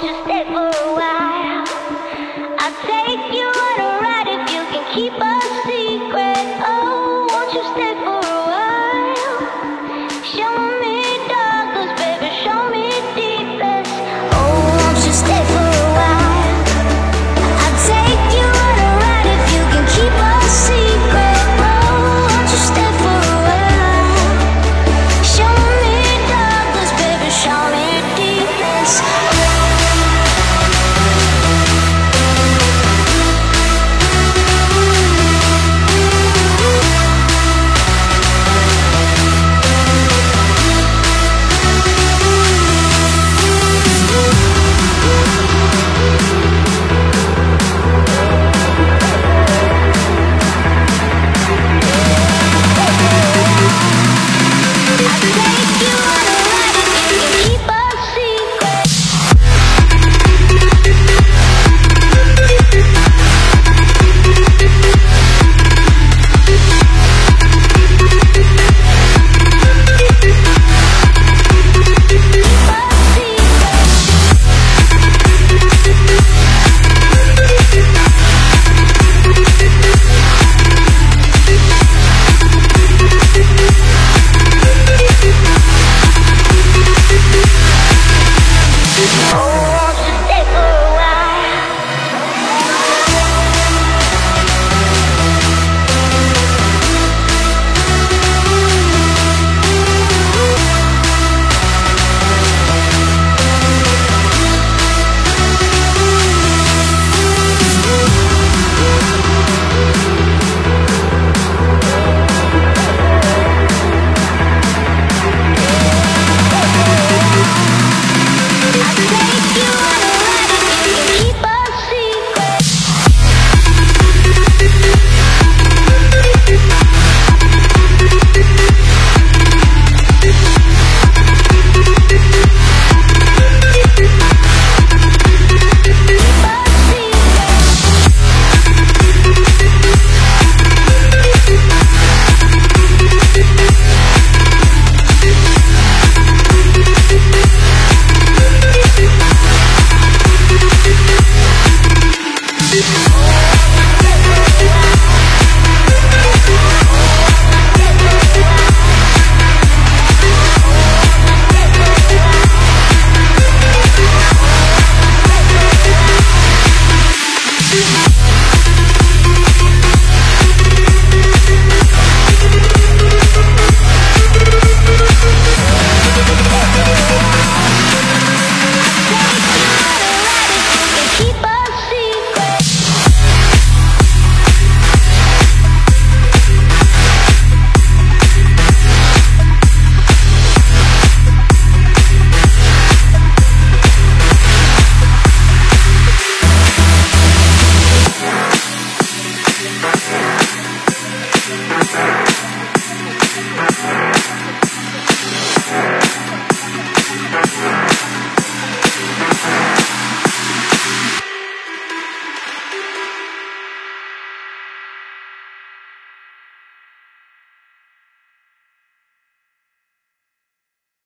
just step up.